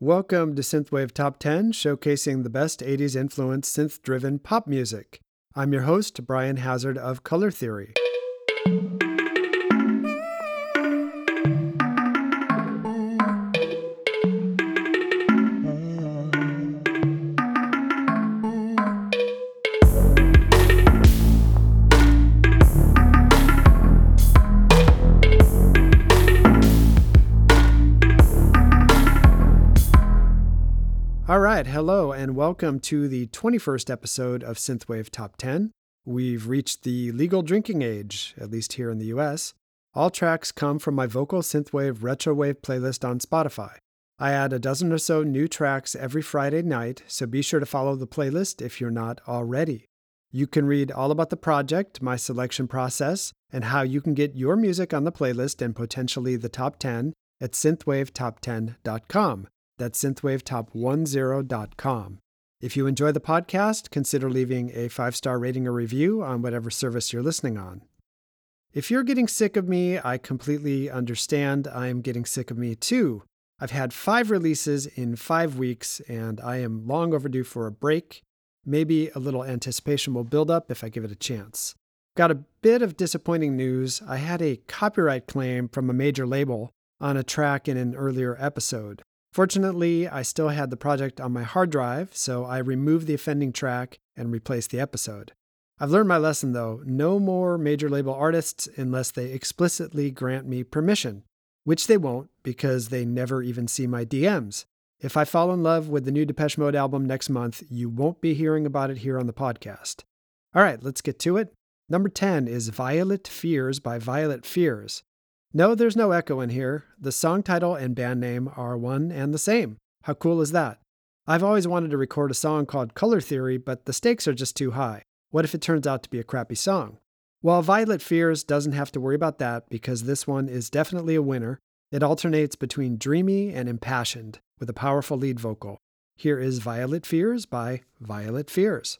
Welcome to Synthwave Top 10, showcasing the best 80s influenced synth driven pop music. I'm your host, Brian Hazard of Color Theory. And welcome to the 21st episode of Synthwave Top 10. We've reached the legal drinking age, at least here in the US. All tracks come from my vocal synthwave retrowave playlist on Spotify. I add a dozen or so new tracks every Friday night, so be sure to follow the playlist if you're not already. You can read all about the project, my selection process, and how you can get your music on the playlist and potentially the top 10 at synthwavetop10.com. That's synthwavetop10.com. If you enjoy the podcast, consider leaving a five star rating or review on whatever service you're listening on. If you're getting sick of me, I completely understand. I am getting sick of me too. I've had five releases in five weeks, and I am long overdue for a break. Maybe a little anticipation will build up if I give it a chance. Got a bit of disappointing news. I had a copyright claim from a major label on a track in an earlier episode. Fortunately, I still had the project on my hard drive, so I removed the offending track and replaced the episode. I've learned my lesson though no more major label artists unless they explicitly grant me permission, which they won't because they never even see my DMs. If I fall in love with the new Depeche Mode album next month, you won't be hearing about it here on the podcast. All right, let's get to it. Number 10 is Violet Fears by Violet Fears. No, there's no echo in here. The song title and band name are one and the same. How cool is that? I've always wanted to record a song called Color Theory, but the stakes are just too high. What if it turns out to be a crappy song? Well, Violet Fears doesn't have to worry about that because this one is definitely a winner. It alternates between dreamy and impassioned with a powerful lead vocal. Here is Violet Fears by Violet Fears.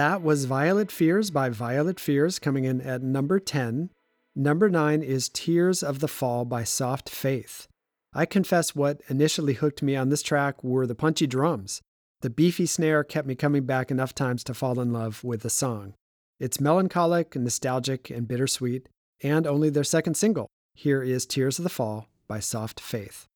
That was Violet Fears by Violet Fears coming in at number 10. Number 9 is Tears of the Fall by Soft Faith. I confess what initially hooked me on this track were the punchy drums. The beefy snare kept me coming back enough times to fall in love with the song. It's melancholic, nostalgic, and bittersweet, and only their second single. Here is Tears of the Fall by Soft Faith.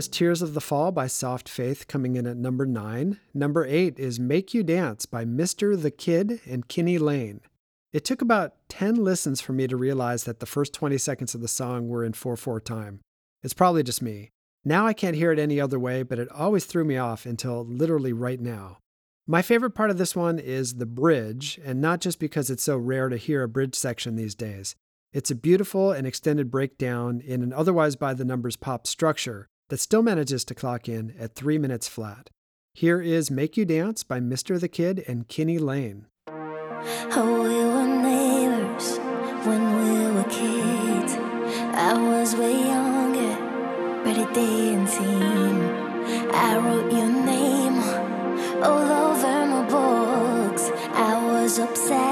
Was Tears of the Fall by Soft Faith coming in at number nine. Number eight is Make You Dance by Mr. the Kid and Kenny Lane. It took about 10 listens for me to realize that the first 20 seconds of the song were in 4 4 time. It's probably just me. Now I can't hear it any other way, but it always threw me off until literally right now. My favorite part of this one is the bridge, and not just because it's so rare to hear a bridge section these days. It's a beautiful and extended breakdown in an otherwise by the numbers pop structure that still manages to clock in at three minutes flat. Here is Make You Dance by Mr. the Kid and Kenny Lane. Oh, we were neighbors when we were kids. I was way younger, but it didn't seem. I wrote your name all over my board. obsessed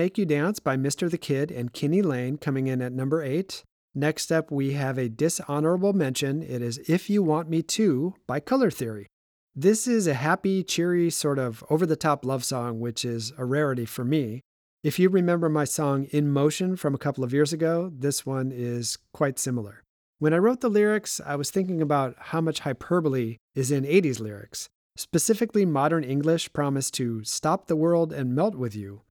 Make You Dance by Mr. the Kid and Kenny Lane coming in at number eight. Next up, we have a dishonorable mention. It is If You Want Me To by Color Theory. This is a happy, cheery, sort of over the top love song, which is a rarity for me. If you remember my song In Motion from a couple of years ago, this one is quite similar. When I wrote the lyrics, I was thinking about how much hyperbole is in 80s lyrics. Specifically, modern English promised to stop the world and melt with you.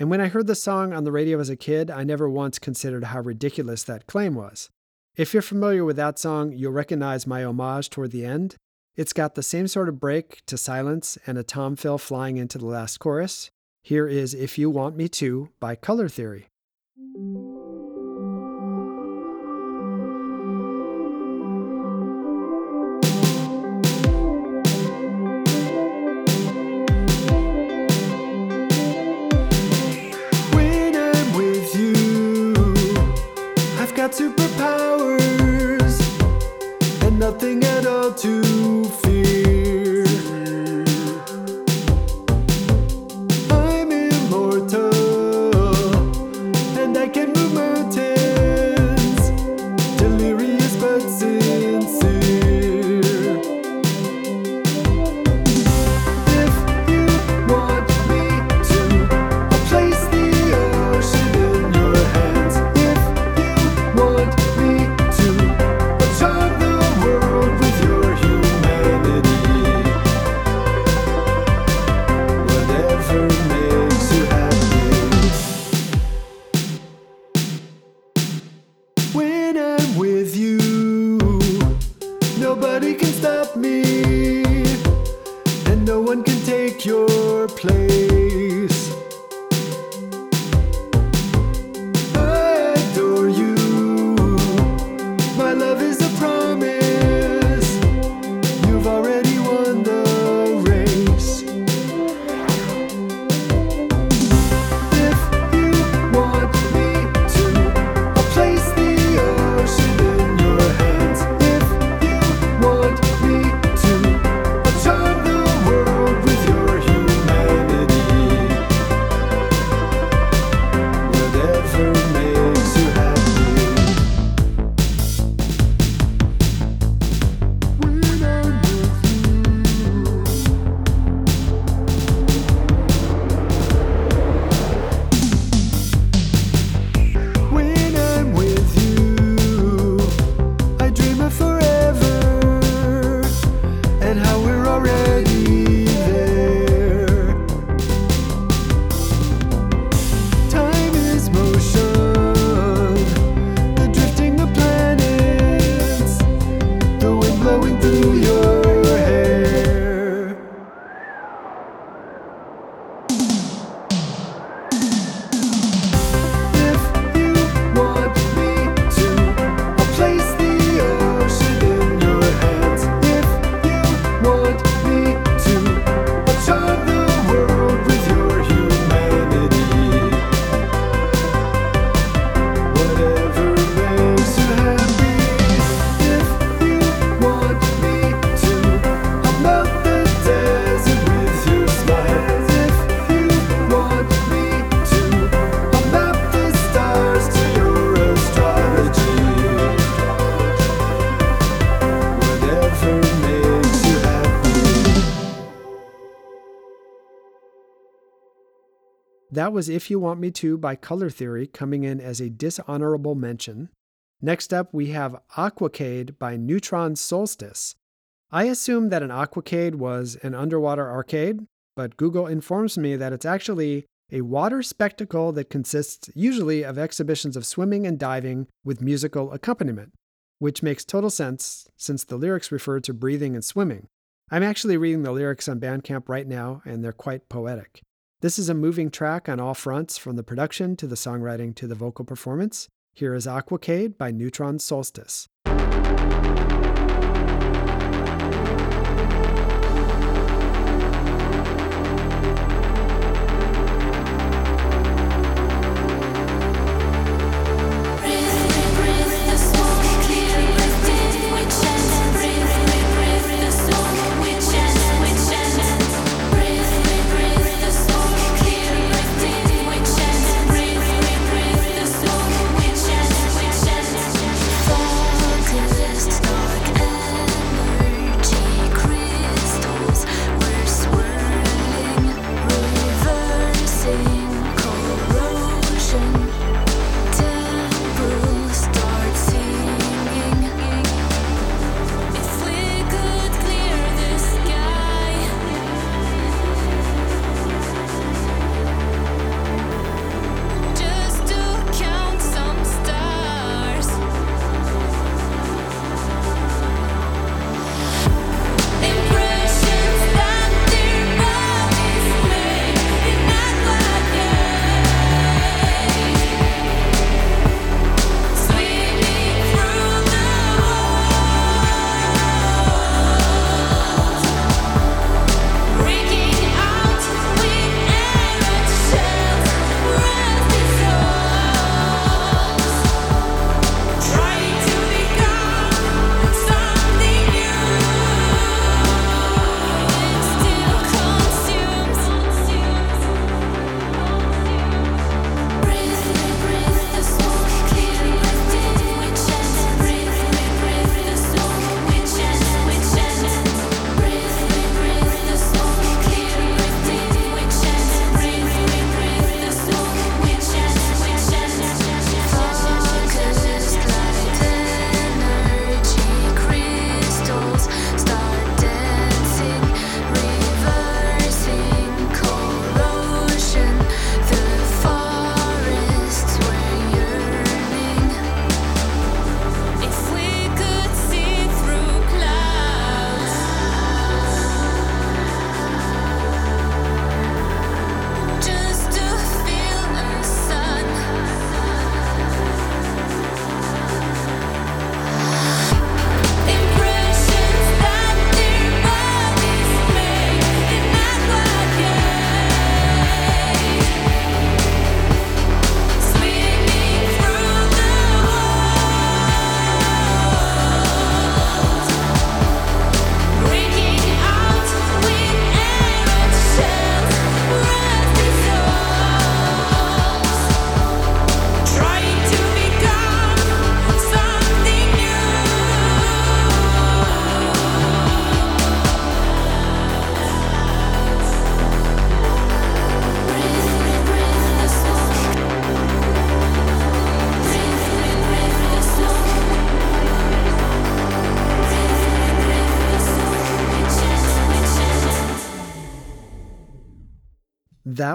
And when I heard the song on the radio as a kid, I never once considered how ridiculous that claim was. If you're familiar with that song, you'll recognize my homage toward the end. It's got the same sort of break to silence and a tom fill flying into the last chorus. Here is If You Want Me To by Color Theory. Got That was If You Want Me To by Color Theory coming in as a dishonorable mention. Next up, we have Aquacade by Neutron Solstice. I assumed that an aquacade was an underwater arcade, but Google informs me that it's actually a water spectacle that consists usually of exhibitions of swimming and diving with musical accompaniment, which makes total sense since the lyrics refer to breathing and swimming. I'm actually reading the lyrics on Bandcamp right now, and they're quite poetic. This is a moving track on all fronts, from the production to the songwriting to the vocal performance. Here is Aquacade by Neutron Solstice.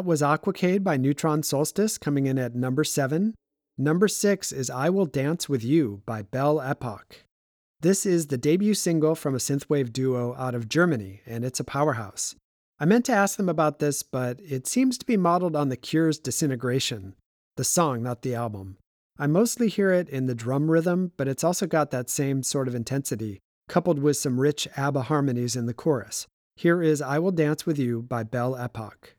That was Aquacade by Neutron Solstice coming in at number seven. Number six is I Will Dance With You by Belle Epoch. This is the debut single from a synthwave duo out of Germany, and it's a powerhouse. I meant to ask them about this, but it seems to be modeled on The Cure's Disintegration, the song, not the album. I mostly hear it in the drum rhythm, but it's also got that same sort of intensity, coupled with some rich ABBA harmonies in the chorus. Here is I Will Dance With You by Belle Epoque.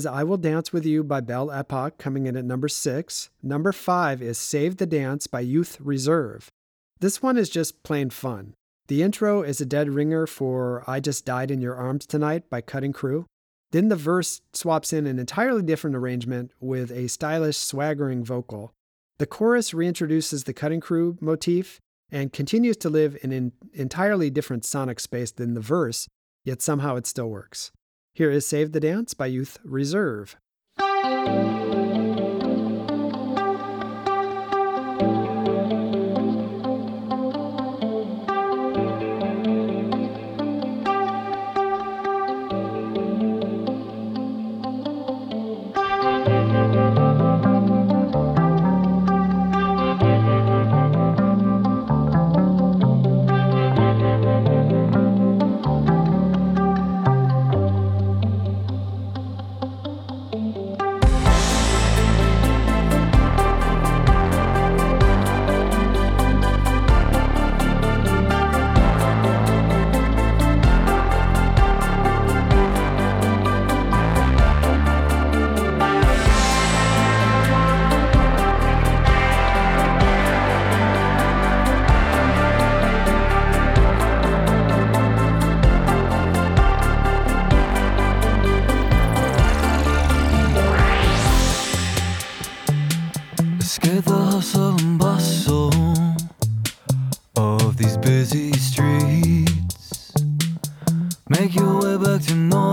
was I Will Dance With You by Belle Epoch, coming in at number six. Number five is Save the Dance by Youth Reserve. This one is just plain fun. The intro is a dead ringer for I Just Died in Your Arms Tonight by Cutting Crew. Then the verse swaps in an entirely different arrangement with a stylish, swaggering vocal. The chorus reintroduces the Cutting Crew motif and continues to live in an entirely different sonic space than the verse, yet somehow it still works. Here is Save the Dance by Youth Reserve.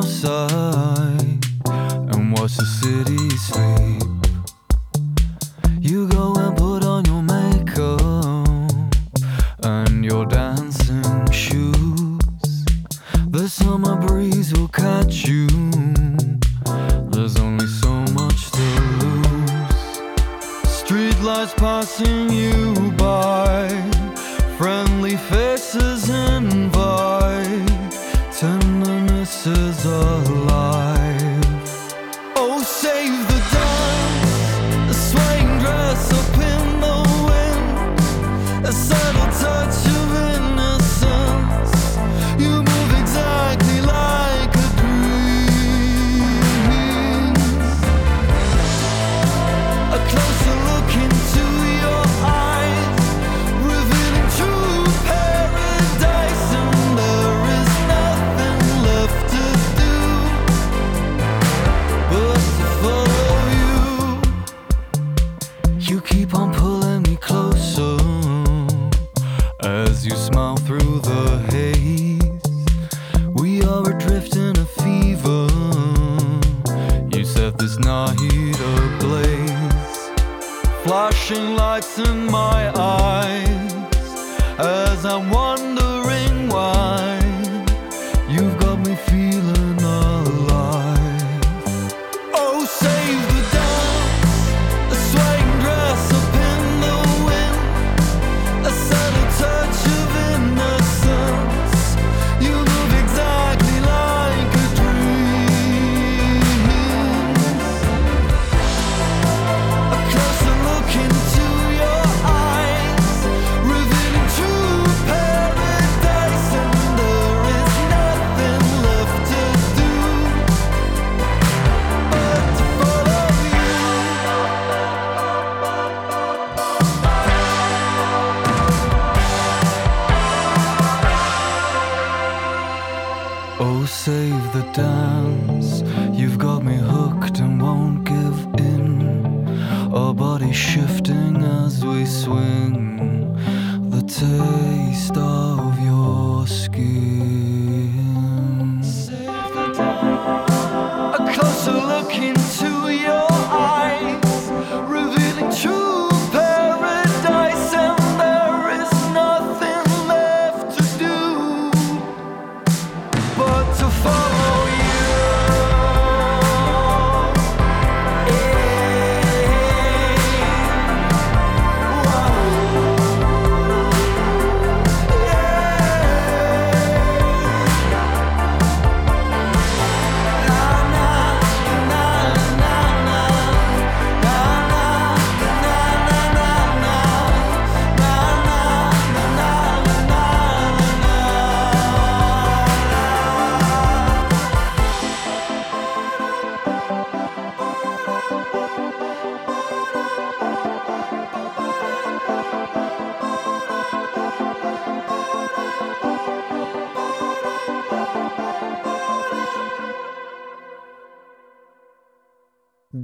side and watch the city sleep.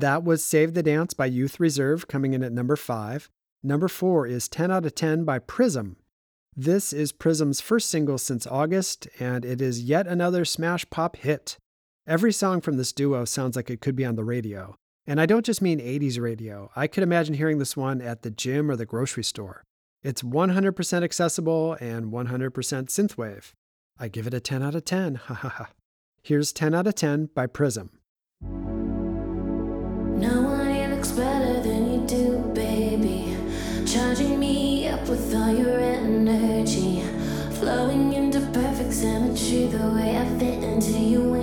That was Save the Dance by Youth Reserve, coming in at number five. Number four is 10 out of 10 by Prism. This is Prism's first single since August, and it is yet another smash pop hit. Every song from this duo sounds like it could be on the radio. And I don't just mean 80s radio. I could imagine hearing this one at the gym or the grocery store. It's 100% accessible and 100% synthwave. I give it a 10 out of 10. Ha ha ha. Here's 10 out of 10 by Prism. Looks better than you do, baby. Charging me up with all your energy. Flowing into perfect symmetry, the way I fit into you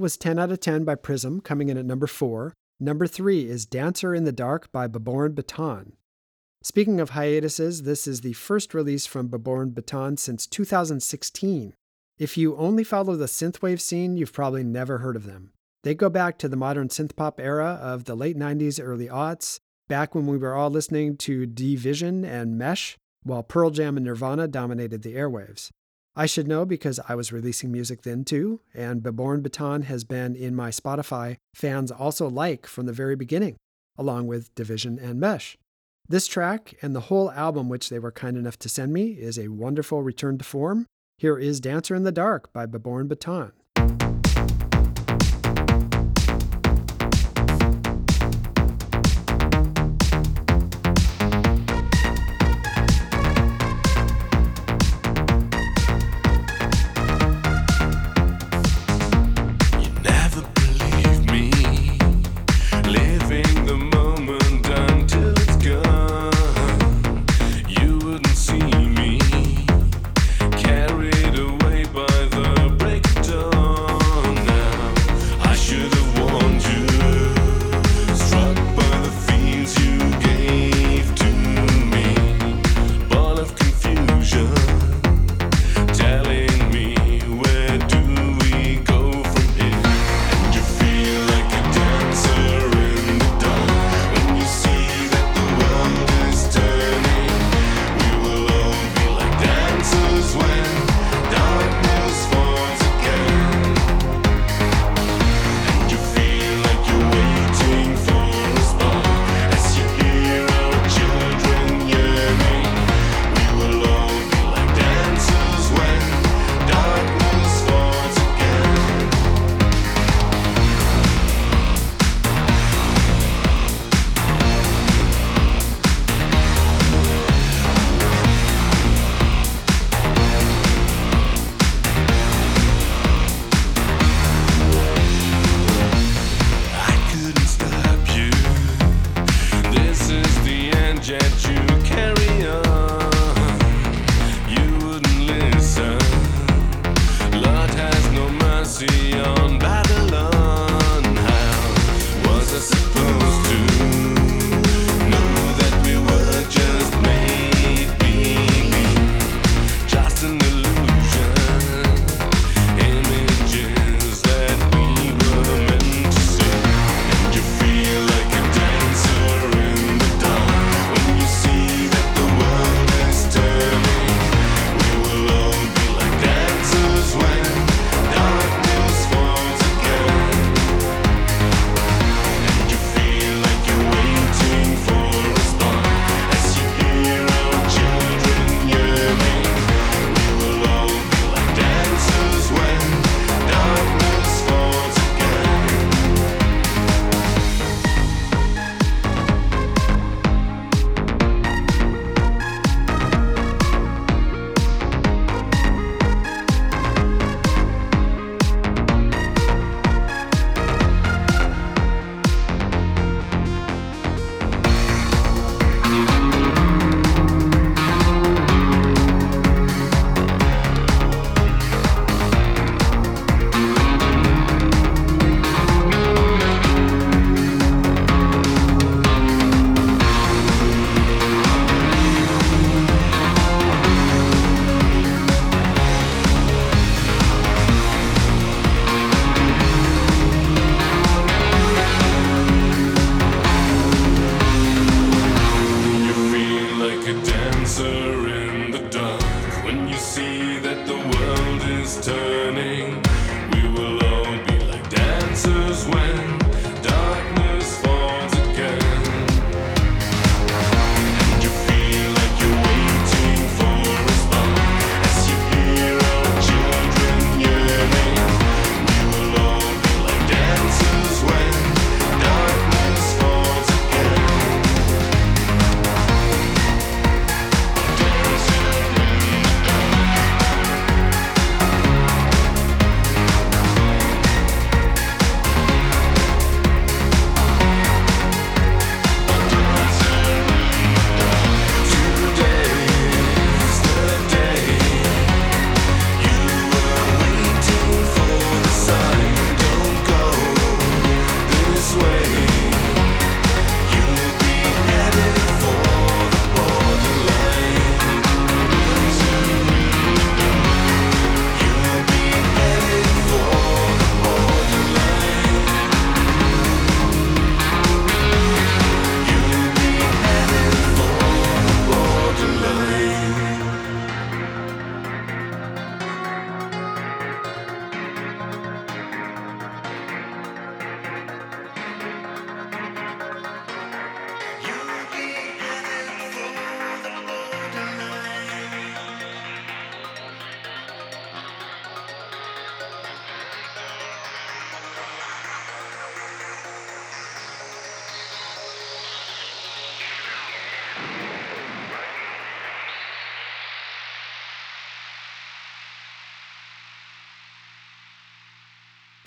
Was 10 out of 10 by Prism, coming in at number four. Number three is Dancer in the Dark by Baborn Baton. Speaking of hiatuses, this is the first release from Baborn Baton since 2016. If you only follow the synthwave scene, you've probably never heard of them. They go back to the modern synthpop era of the late 90s, early aughts, back when we were all listening to De/Vision and Mesh, while Pearl Jam and Nirvana dominated the airwaves. I should know because I was releasing music then too, and Baborn Baton has been in my Spotify fans also like from the very beginning, along with De/Vision and Mesh. This track and the whole album, which they were kind enough to send me, is a wonderful return to form. Here is Dancer in the Dark by Baborn Baton.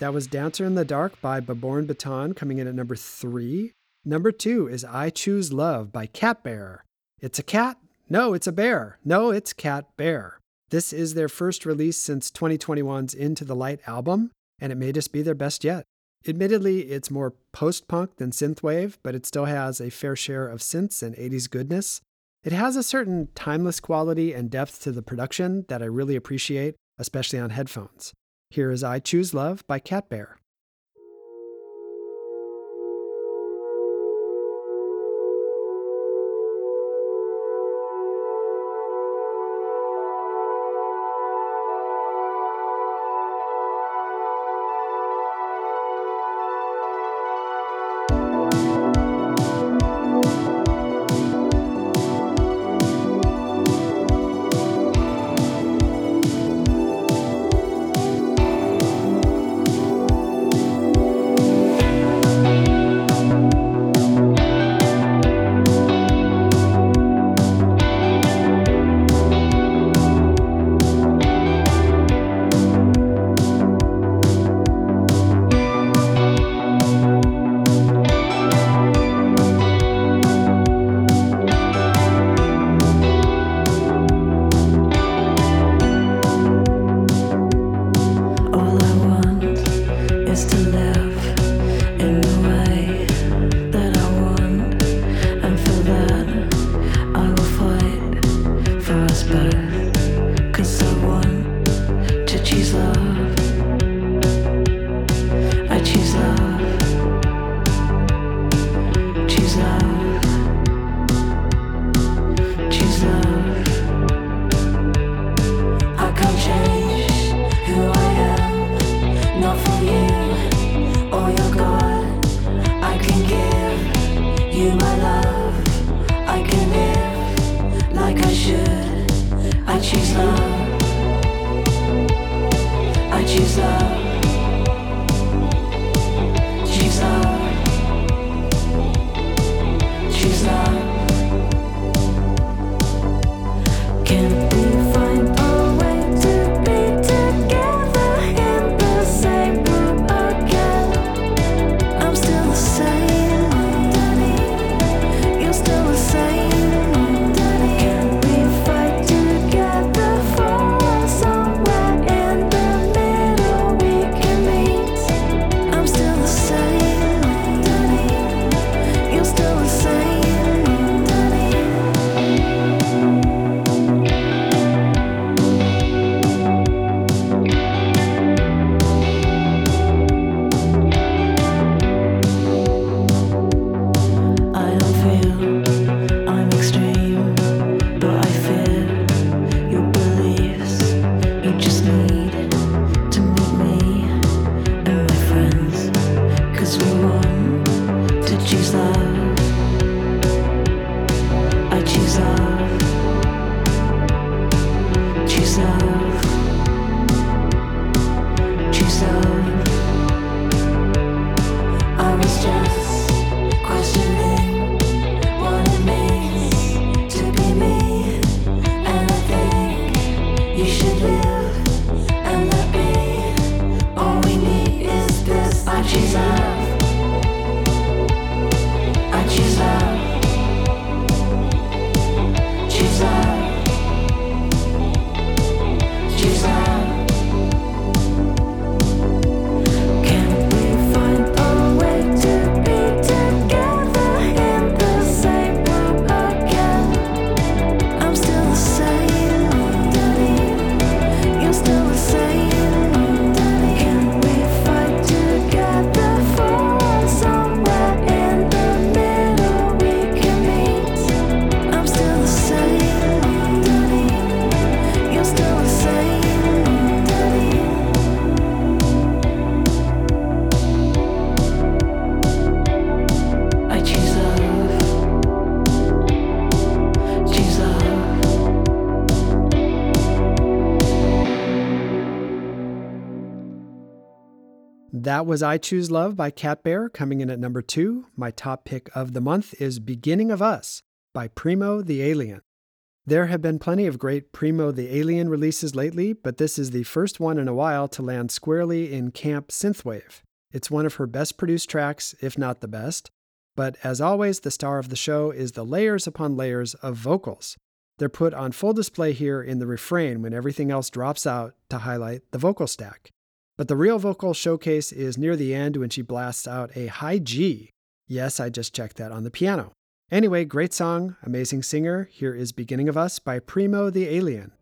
That was Dancer in the Dark by Baborn Baton coming in at number three. Number two is I Choose Love by Cat Bear. It's a cat? No, it's a bear. No, it's Cat Bear. This is their first release since 2021's Into the Light album, and it may just be their best yet. Admittedly, it's more post punk than synthwave, but it still has a fair share of synths and 80s goodness. It has a certain timeless quality and depth to the production that I really appreciate, especially on headphones. Here is I Choose Love by Cat Bear. That was I Choose Love by Cat Bear coming in at number two. My top pick of the month is Beginning of Us by Primo the Alien. There have been plenty of great Primo the Alien releases lately, but this is the first one in a while to land squarely in Camp Synthwave. It's one of her best produced tracks, if not the best. But as always, the star of the show is the layers upon layers of vocals. They're put on full display here in the refrain when everything else drops out to highlight the vocal stack. But the real vocal showcase is near the end when she blasts out a high G. Yes, I just checked that on the piano. Anyway, great song, amazing singer. Here is Beginning of Us by Primo the Alien.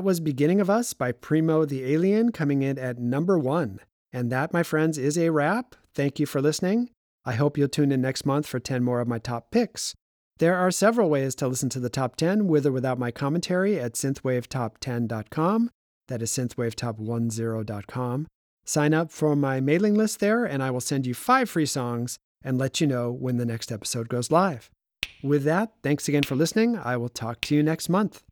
That was Beginning of Us by Primo the Alien coming in at number one. And that, my friends, is a wrap. Thank you for listening. I hope you'll tune in next month for 10 more of my top picks. There are several ways to listen to the top 10 with or without my commentary at synthwavetop10.com. That is synthwavetop10.com. Sign up for my mailing list there, and I will send you five free songs and let you know when the next episode goes live. With that, thanks again for listening. I will talk to you next month.